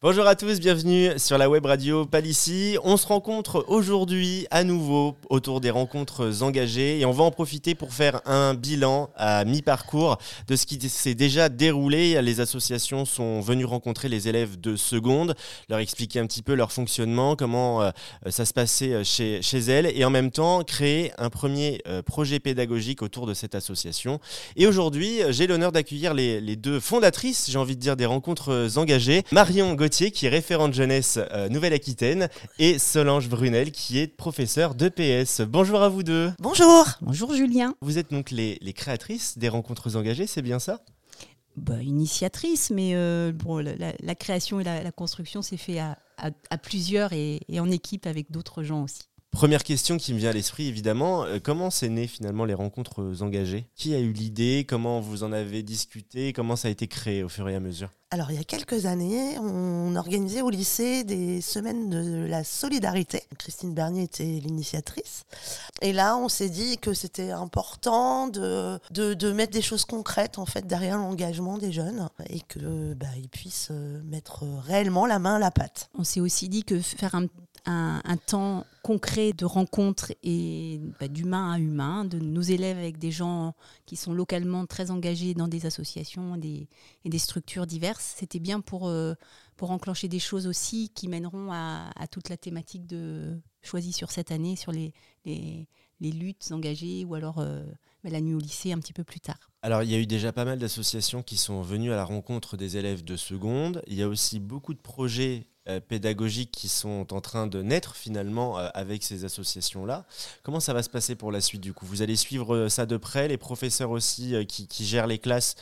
Bonjour à tous, bienvenue sur la web radio Palissy. On se rencontre aujourd'hui à nouveau autour des rencontres engagées et on va en profiter pour faire un bilan à mi-parcours de ce qui s'est déjà déroulé. Les associations sont venues rencontrer les élèves de seconde, leur expliquer un petit peu leur fonctionnement, comment euh, ça se passait chez, chez elles et en même temps créer un premier euh, projet pédagogique autour de cette association. Et aujourd'hui, j'ai l'honneur d'accueillir les, les, deux fondatrices, j'ai envie de dire, des rencontres engagées, Marion qui est référente jeunesse euh, Nouvelle-Aquitaine, et Solange Brunel, qui est professeure d'EPS. Bonjour à vous deux. Bonjour. Bonjour Julien. Vous êtes donc les, créatrices des rencontres engagées, c'est bien ça? Bah, Initiatrice, mais euh, bon, la, création et la, construction s'est fait à, plusieurs et en équipe avec d'autres gens aussi. Première question qui me vient à l'esprit, évidemment, euh, comment c'est né finalement les rencontres engagées? Qui a eu l'idée? Comment vous en avez discuté? Comment ça a été créé au fur et à mesure? Alors, il y a quelques années, on organisait au lycée des semaines de la solidarité. Christine Bernier était l'initiatrice. Et là, on s'est dit que c'était important de, de, mettre des choses concrètes en fait derrière l'engagement des jeunes et que bah, ils puissent euh, mettre réellement la main à la pâte. On s'est aussi dit que faire un un, temps concret de rencontre et bah, d'humain à humain, de nos élèves avec des gens qui sont localement très engagés dans des associations et des structures diverses. C'était bien pour, euh, pour enclencher des choses aussi qui mèneront à, toute la thématique de choisie sur cette année, sur les, les, luttes engagées ou alors euh, bah, la nuit au lycée un petit peu plus tard. Alors il y a eu déjà pas mal d'associations qui sont venues à la rencontre des élèves de seconde. Il y a aussi beaucoup de projets euh, pédagogiques qui sont en train de naître finalement euh, avec ces associations-là. Comment ça va se passer pour la suite du coup? Vous allez suivre euh, ça de près? Les professeurs aussi qui, gèrent les classes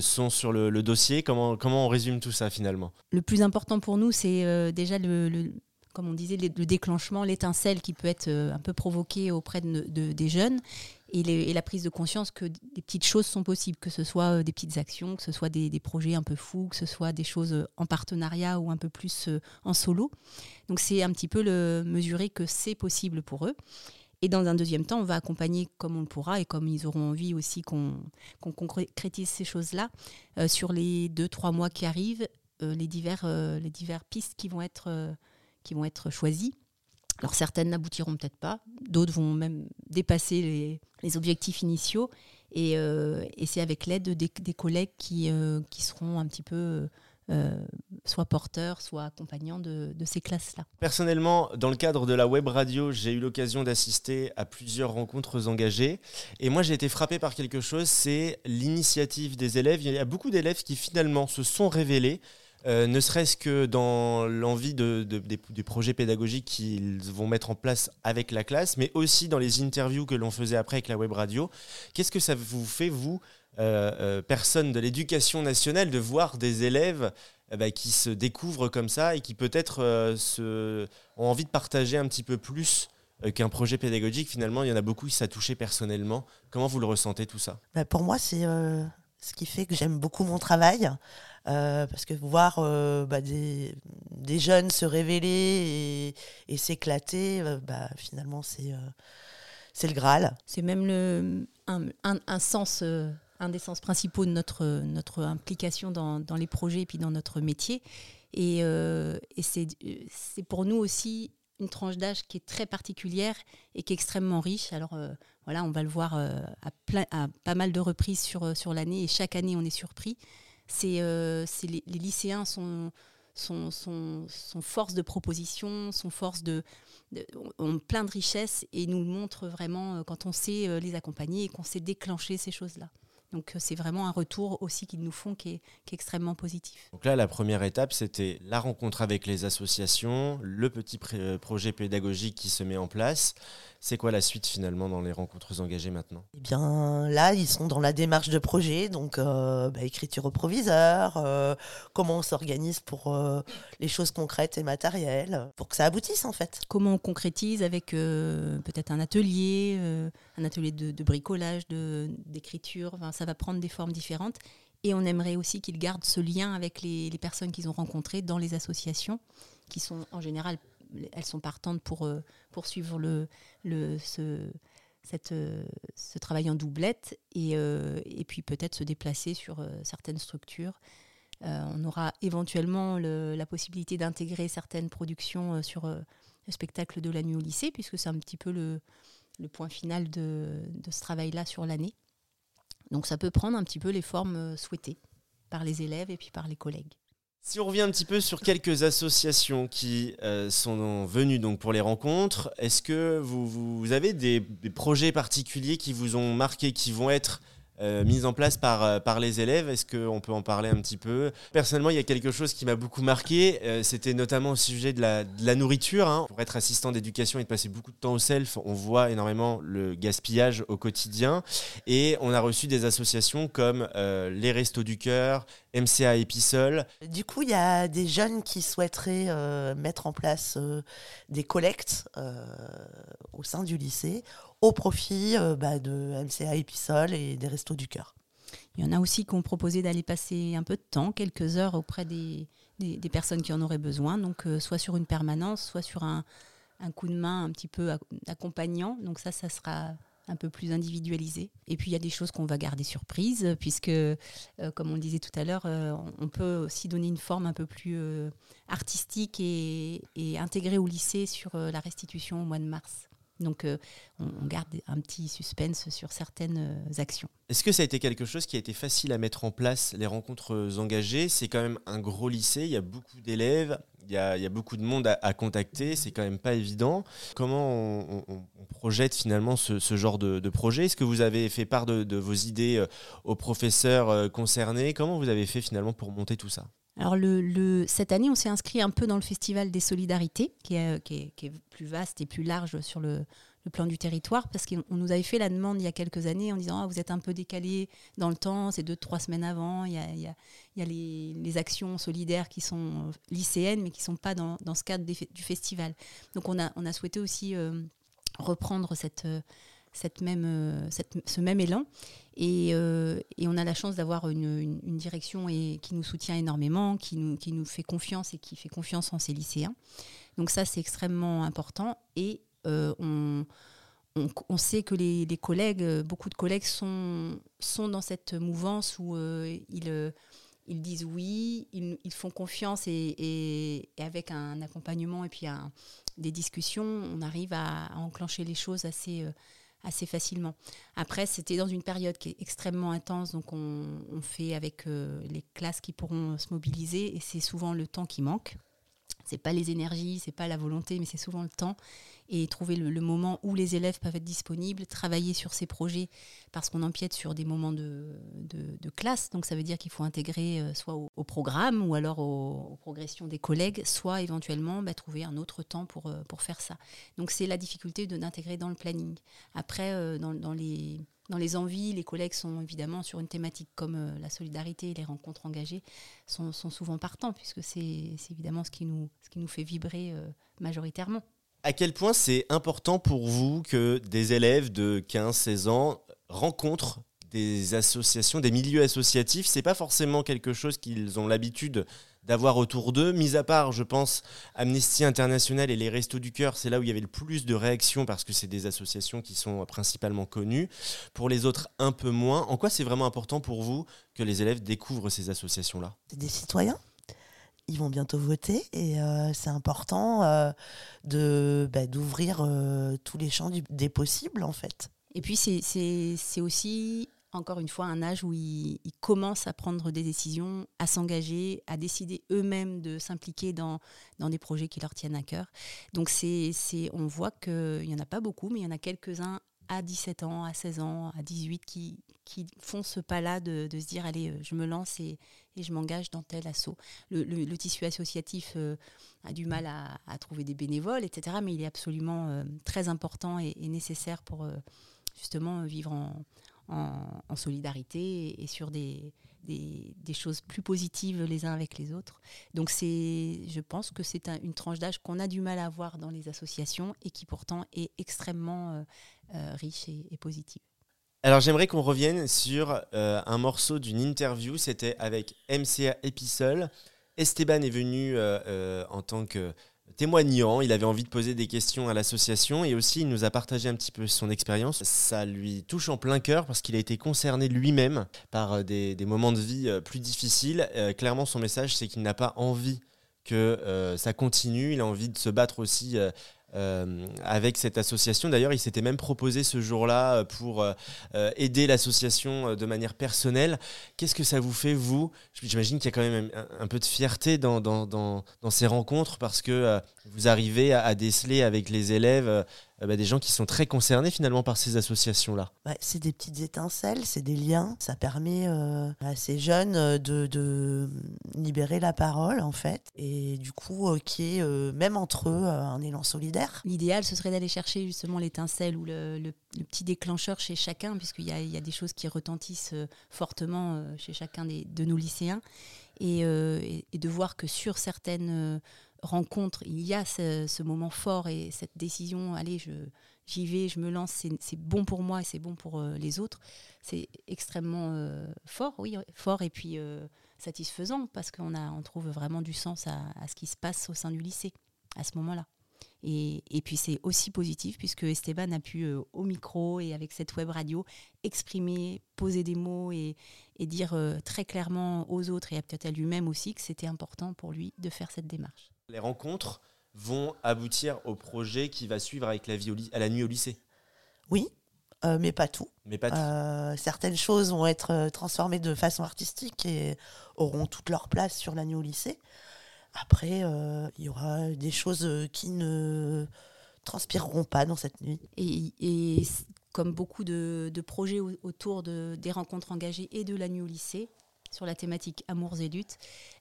sont sur le, dossier? Comment, on résume tout ça finalement? Le plus important pour nous, c'est déjà le, comme on disait, le déclenchement, l'étincelle qui peut être un peu provoquée auprès de, des jeunes et, la prise de conscience que des petites choses sont possibles, que ce soit euh, des petites actions, que ce soit des, projets un peu fous, que ce soit des choses euh, en partenariat ou un peu plus euh, en solo. Donc c'est un petit peu le mesurer que c'est possible pour eux. Et dans un deuxième temps, on va accompagner comme on le pourra et comme ils auront envie aussi qu'on concrétise ces choses-là sur les deux, trois mois qui arrivent, les, divers, les divers pistes qui vont être, qui vont être choisies. Alors certaines n'aboutiront peut-être pas, d'autres vont même dépasser les, objectifs initiaux. Et, euh, c'est avec l'aide des, collègues qui, euh, qui seront un petit peu euh, soit porteurs, soit accompagnants de, ces classes-là. Personnellement, dans le cadre de la web radio, j'ai eu l'occasion d'assister à plusieurs rencontres engagées. Et moi, j'ai été frappé par quelque chose, c'est l'initiative des élèves. Il y a beaucoup d'élèves qui finalement se sont révélés euh, ne serait-ce que dans l'envie de, des, projets pédagogiques qu'ils vont mettre en place avec la classe, mais aussi dans les interviews que l'on faisait après avec la web radio. Qu'est-ce que ça vous fait, vous, euh, euh, personne de l'éducation nationale, de voir des élèves bah, qui se découvrent comme ça et qui peut-être ont envie de partager un petit peu plus qu'un projet pédagogique? Finalement, il y en a beaucoup qui ça touché personnellement. Comment vous le ressentez tout ça? Bah, Pour moi, c'est ce qui fait que j'aime beaucoup mon travail. Euh, parce que voir euh, bah, des, jeunes se révéler et, s'éclater, euh, bah, finalement, c'est le Graal. C'est même un, des sens principaux de notre, implication dans, les projets et puis dans notre métier. Et c'est pour nous aussi une tranche d'âge qui est très particulière et qui est extrêmement riche. Alors voilà, on va le voir à, plein, à pas mal de reprises sur, sur l'année et chaque année on est surpris euh, les, lycéens sont, sont, force de proposition, sont ont plein de richesses et nous montrent vraiment euh, quand on sait euh, les accompagner et qu'on sait déclencher ces choses-là. Donc c'est vraiment un retour aussi qu'ils nous font qui est, qui est, extrêmement positif. Donc là, la première étape, c'était la rencontre avec les associations, le petit projet pédagogique qui se met en place. C'est quoi la suite finalement dans les rencontres engagées maintenant? Eh bien là, ils sont dans la démarche de projet, donc euh, bah, écriture au proviseur, euh, comment on s'organise pour euh, les choses concrètes et matérielles, pour que ça aboutisse en fait. Comment on concrétise avec peut-être un atelier, un atelier de, bricolage, d'écriture, ça va prendre des formes différentes. Et on aimerait aussi qu'ils gardent ce lien avec les, les personnes qu'ils ont rencontrées dans les associations, qui sont en général elles sont partantes pour euh, poursuivre le, le, ce, cette, euh, ce travail en doublette et, euh, et puis peut-être se déplacer sur certaines structures on aura éventuellement la possibilité d'intégrer certaines productions sur le spectacle de la nuit au lycée, puisque c'est un petit peu le, point final de, ce travail-là sur l'année. Donc ça peut prendre un petit peu les formes souhaitées par les élèves et puis par les collègues. Si on revient un petit peu sur quelques associations qui euh, sont venues donc pour les rencontres, est-ce que vous, vous avez des, des, projets particuliers qui vous ont marqué, qui vont être euh, mise en place par, euh, par les élèves. Est-ce qu'on peut en parler un petit peu? Personnellement, il y a quelque chose qui m'a beaucoup marqué. Euh, c'était notamment au sujet de la, nourriture. Hein. Pour être assistant d'éducation et de passer beaucoup de temps au self, on voit énormément le gaspillage au quotidien. Et on a reçu des associations comme les Restos du Cœur, MCA Épisol. Du coup, il y a des jeunes qui souhaiteraient mettre en place des collectes au sein du lycée au profit euh, bah, de MCA Épisol et des Restos du Cœur. Il y en a aussi qui ont proposé d'aller passer un peu de temps, quelques heures auprès des, des, personnes qui en auraient besoin, donc euh, soit sur une permanence, soit sur un, un, coup de main un petit peu accompagnant. Donc ça, ça sera un peu plus individualisé. Et puis il y a des choses qu'on va garder surprises, puisque, euh, comme on le disait tout à l'heure, on peut aussi donner une forme un peu plus artistique et intégrée au lycée sur la restitution au mois de mars. Donc euh, on, garde un petit suspense sur certaines euh, actions. Est-ce que ça a été quelque chose qui a été facile à mettre en place, les rencontres engagées? C'est quand même un gros lycée, il y a beaucoup d'élèves, il y, a, beaucoup de monde à, contacter, c'est quand même pas évident. Comment on, projette finalement ce, genre de, projet? Est-ce que vous avez fait part de, vos idées euh, aux professeurs concernés? Comment vous avez fait finalement pour monter tout ça? Alors le, cette année, on s'est inscrit un peu dans le Festival des Solidarités, qui est, est, plus vaste et plus large sur plan du territoire, parce qu'on nous avait fait la demande il y a quelques années en disant ah, vous êtes un peu décalé dans le temps, c'est deux, trois semaines avant, il y a, il y a, les, actions solidaires qui sont lycéennes, mais qui ne sont pas dans, dans ce cadre du festival. Donc on a, on a souhaité aussi euh, reprendre cette cette même, euh, ce même élan. Et, euh, et, on a la chance d'avoir une, une, direction et, qui nous soutient énormément, qui nous, qui nous fait confiance et qui fait confiance en ces lycéens. Donc ça, c'est extrêmement important. Et euh, on, sait que les, collègues, beaucoup de collègues sont, dans cette mouvance où ils ils disent oui, ils, font confiance et, avec un accompagnement et puis des discussions, on arrive à, enclencher les choses assez, facilement. Après, c'était dans une période qui est extrêmement intense, donc on, fait avec euh, les classes qui pourront se mobiliser, et c'est souvent le temps qui manque. C'est pas les énergies, c'est pas la volonté, mais c'est souvent le temps et trouver le, moment où les élèves peuvent être disponibles, travailler sur ces projets parce qu'on empiète sur des moments de, de, classe. Donc ça veut dire qu'il faut intégrer euh, soit au, programme ou alors aux, progressions des collègues, soit éventuellement bah, trouver un autre temps pour, euh, pour faire ça. Donc c'est la difficulté de d'intégrer dans le planning. Après, euh, dans, dans les dans les envies, les collègues sont évidemment sur une thématique comme la solidarité et les rencontres engagées sont, sont souvent partants, puisque c'est évidemment ce qui, nous, fait vibrer majoritairement. À quel point c'est important pour vous que des élèves de 15-16 ans rencontrent des associations, des milieux associatifs? C'est pas forcément quelque chose qu'ils ont l'habitude d'avoir autour d'eux, mis à part, je pense, Amnesty International et les Restos du Cœur, c'est là où il y avait le plus de réactions parce que c'est des associations qui sont principalement connues. Pour les autres, un peu moins. En quoi c'est vraiment important pour vous que les élèves découvrent ces associations-là? Des citoyens ils vont bientôt voter et euh, c'est important euh, de bah, d'ouvrir euh, tous les champs des possibles en fait. Et puis c'est aussi encore une fois un âge où ils, commencent à prendre des décisions, à s'engager, à décider eux-mêmes de s'impliquer dans, dans des projets qui leur tiennent à cœur. Donc c'est on voit qu'il n'y en a pas beaucoup, mais il y en a quelques-uns à 17 ans, à 16 ans, à 18 qui, qui font ce pas-là de, de, se dire allez, je me lance et, et je m'engage dans tel assaut. Le, tissu associatif euh, a du mal à, trouver des bénévoles, etc. Mais il est absolument euh, très important et, nécessaire pour euh, justement vivre en, en, solidarité et, sur des, choses plus positives les uns avec les autres. Donc c'est, je pense que c'est une tranche d'âge qu'on a du mal à voir dans les associations et qui pourtant est extrêmement riche et, positive. Alors j'aimerais qu'on revienne sur euh, un morceau d'une interview, c'était avec MCA Episol. Esteban est venu euh, euh, en tant que témoignant, il avait envie de poser des questions à l'association et aussi il nous a partagé un petit peu son expérience. Ça lui touche en plein cœur parce qu'il a été concerné lui-même par des, moments de vie plus difficiles. clairement, son message, c'est qu'il n'a pas envie que ça continue, il a envie de se battre aussi euh, avec cette association. D'ailleurs, il s'était même proposé ce jour-là euh, pour euh, aider l'association de manière personnelle. Qu'est-ce que ça vous fait, vous? J'imagine qu'il y a quand même un, peu de fierté dans, ces rencontres parce que vous arrivez à, déceler avec les élèves bah, des gens qui sont très concernés finalement par ces associations-là. c'est des petites étincelles, c'est des liens. Ça permet euh, à ces jeunes euh, de, libérer la parole en fait, et du coup qui est même entre eux un élan solidaire. L'idéal, ce serait d'aller chercher justement l'étincelle ou le, petit déclencheur chez chacun, puisqu'il y, y, a des choses qui retentissent fortement chez chacun des, de nos lycéens, et, et, de voir que sur certaines rencontre, il y a ce, moment fort et cette décision, allez, je, j'y vais, je me lance, c'est, bon pour moi et c'est bon pour euh, les autres, c'est extrêmement euh, fort, oui, fort et puis euh, satisfaisant parce qu'on a, on trouve vraiment du sens à, ce qui se passe au sein du lycée à ce moment-là. Et, et puis c'est aussi positif puisque Esteban a pu au micro et avec cette web radio exprimer, poser des mots et, et dire très clairement aux autres et peut-être à lui-même aussi que c'était important pour lui de faire cette démarche. Les rencontres vont aboutir au projet qui va suivre avec la, vie à la nuit au lycée. Oui, euh, mais pas tout. Mais pas euh, certaines choses vont être euh, transformées de façon artistique et auront toute leur place sur la nuit au lycée. Après, il y aura des choses qui ne transpireront pas dans cette nuit. Et, comme beaucoup de, projets autour de, des rencontres engagées et de la nuit au lycée, sur la thématique Amours et luttes.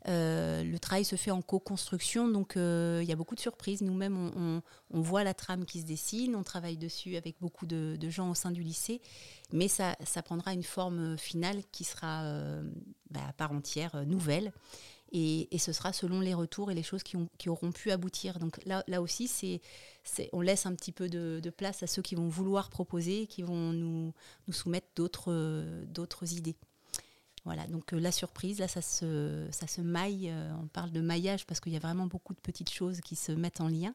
Euh, le travail se fait en co-construction, donc euh, il y a beaucoup de surprises. Nous-mêmes, on, voit la trame qui se dessine, on travaille dessus avec beaucoup de, gens au sein du lycée, mais ça, prendra une forme finale qui sera euh, bah, à part entière, nouvelle. Et, ce sera selon les retours et les choses qui, auront pu aboutir. Donc là, aussi, on laisse un petit peu de, place à ceux qui vont vouloir proposer, qui vont nous, soumettre d'autres idées. Voilà, donc euh, la surprise, là, ça se, ça se maille. Euh, on parle de maillage parce qu'il y a vraiment beaucoup de petites choses qui se mettent en lien.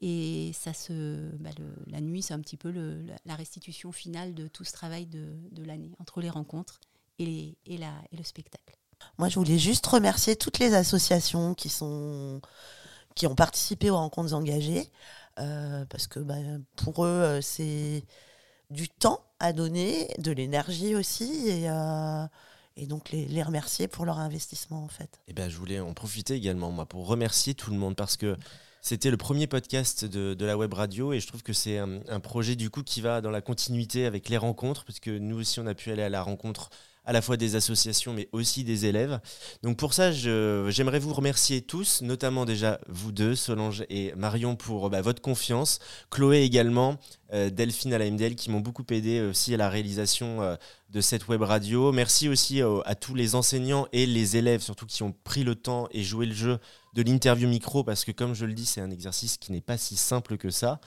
Et ça se, bah, la nuit, c'est un petit peu la restitution finale de tout ce travail de, l'année, entre les rencontres et, et, la, et le spectacle. Moi, je voulais juste remercier toutes les associations qui, sont, qui ont participé aux rencontres engagées. Euh, parce que bah, pour eux, c'est du temps à donner, de l'énergie aussi. Et et donc les, remercier pour leur investissement en fait. Et eh ben, je voulais en profiter également moi pour remercier tout le monde parce que c'était le premier podcast de, la web radio et je trouve que c'est un, un, projet du coup qui va dans la continuité avec les rencontres parce que nous aussi on a pu aller à la rencontre à la fois des associations mais aussi des élèves. Donc pour ça, j'aimerais vous remercier tous, notamment déjà vous deux, Solange et Marion, pour bah, votre confiance. Chloé également, euh, Delphine à la MDL qui m'ont beaucoup aidé aussi à la réalisation euh, de cette web radio. Merci aussi à tous les enseignants et les élèves, surtout qui ont pris le temps et joué le jeu de l'interview micro, parce que comme je le dis, c'est un exercice qui n'est pas si simple que ça.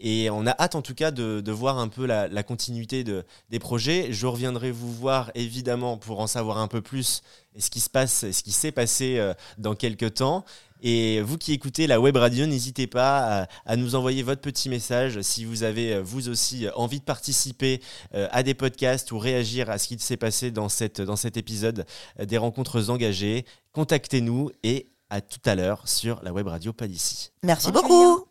Et on a hâte en tout cas de, voir un peu la, continuité de, des projets. Je reviendrai vous voir évidemment pour en savoir un peu plus et ce qui se passe, ce qui s'est passé euh, dans quelques temps. Et vous qui écoutez la web radio, n'hésitez pas à, nous envoyer votre petit message si vous avez euh, vous aussi euh, envie de participer à des podcasts ou réagir à ce qui s'est passé dans, cette, dans cet épisode des rencontres engagées. Contactez-nous et à tout à l'heure sur la web radio Pas d'ici. Merci beaucoup.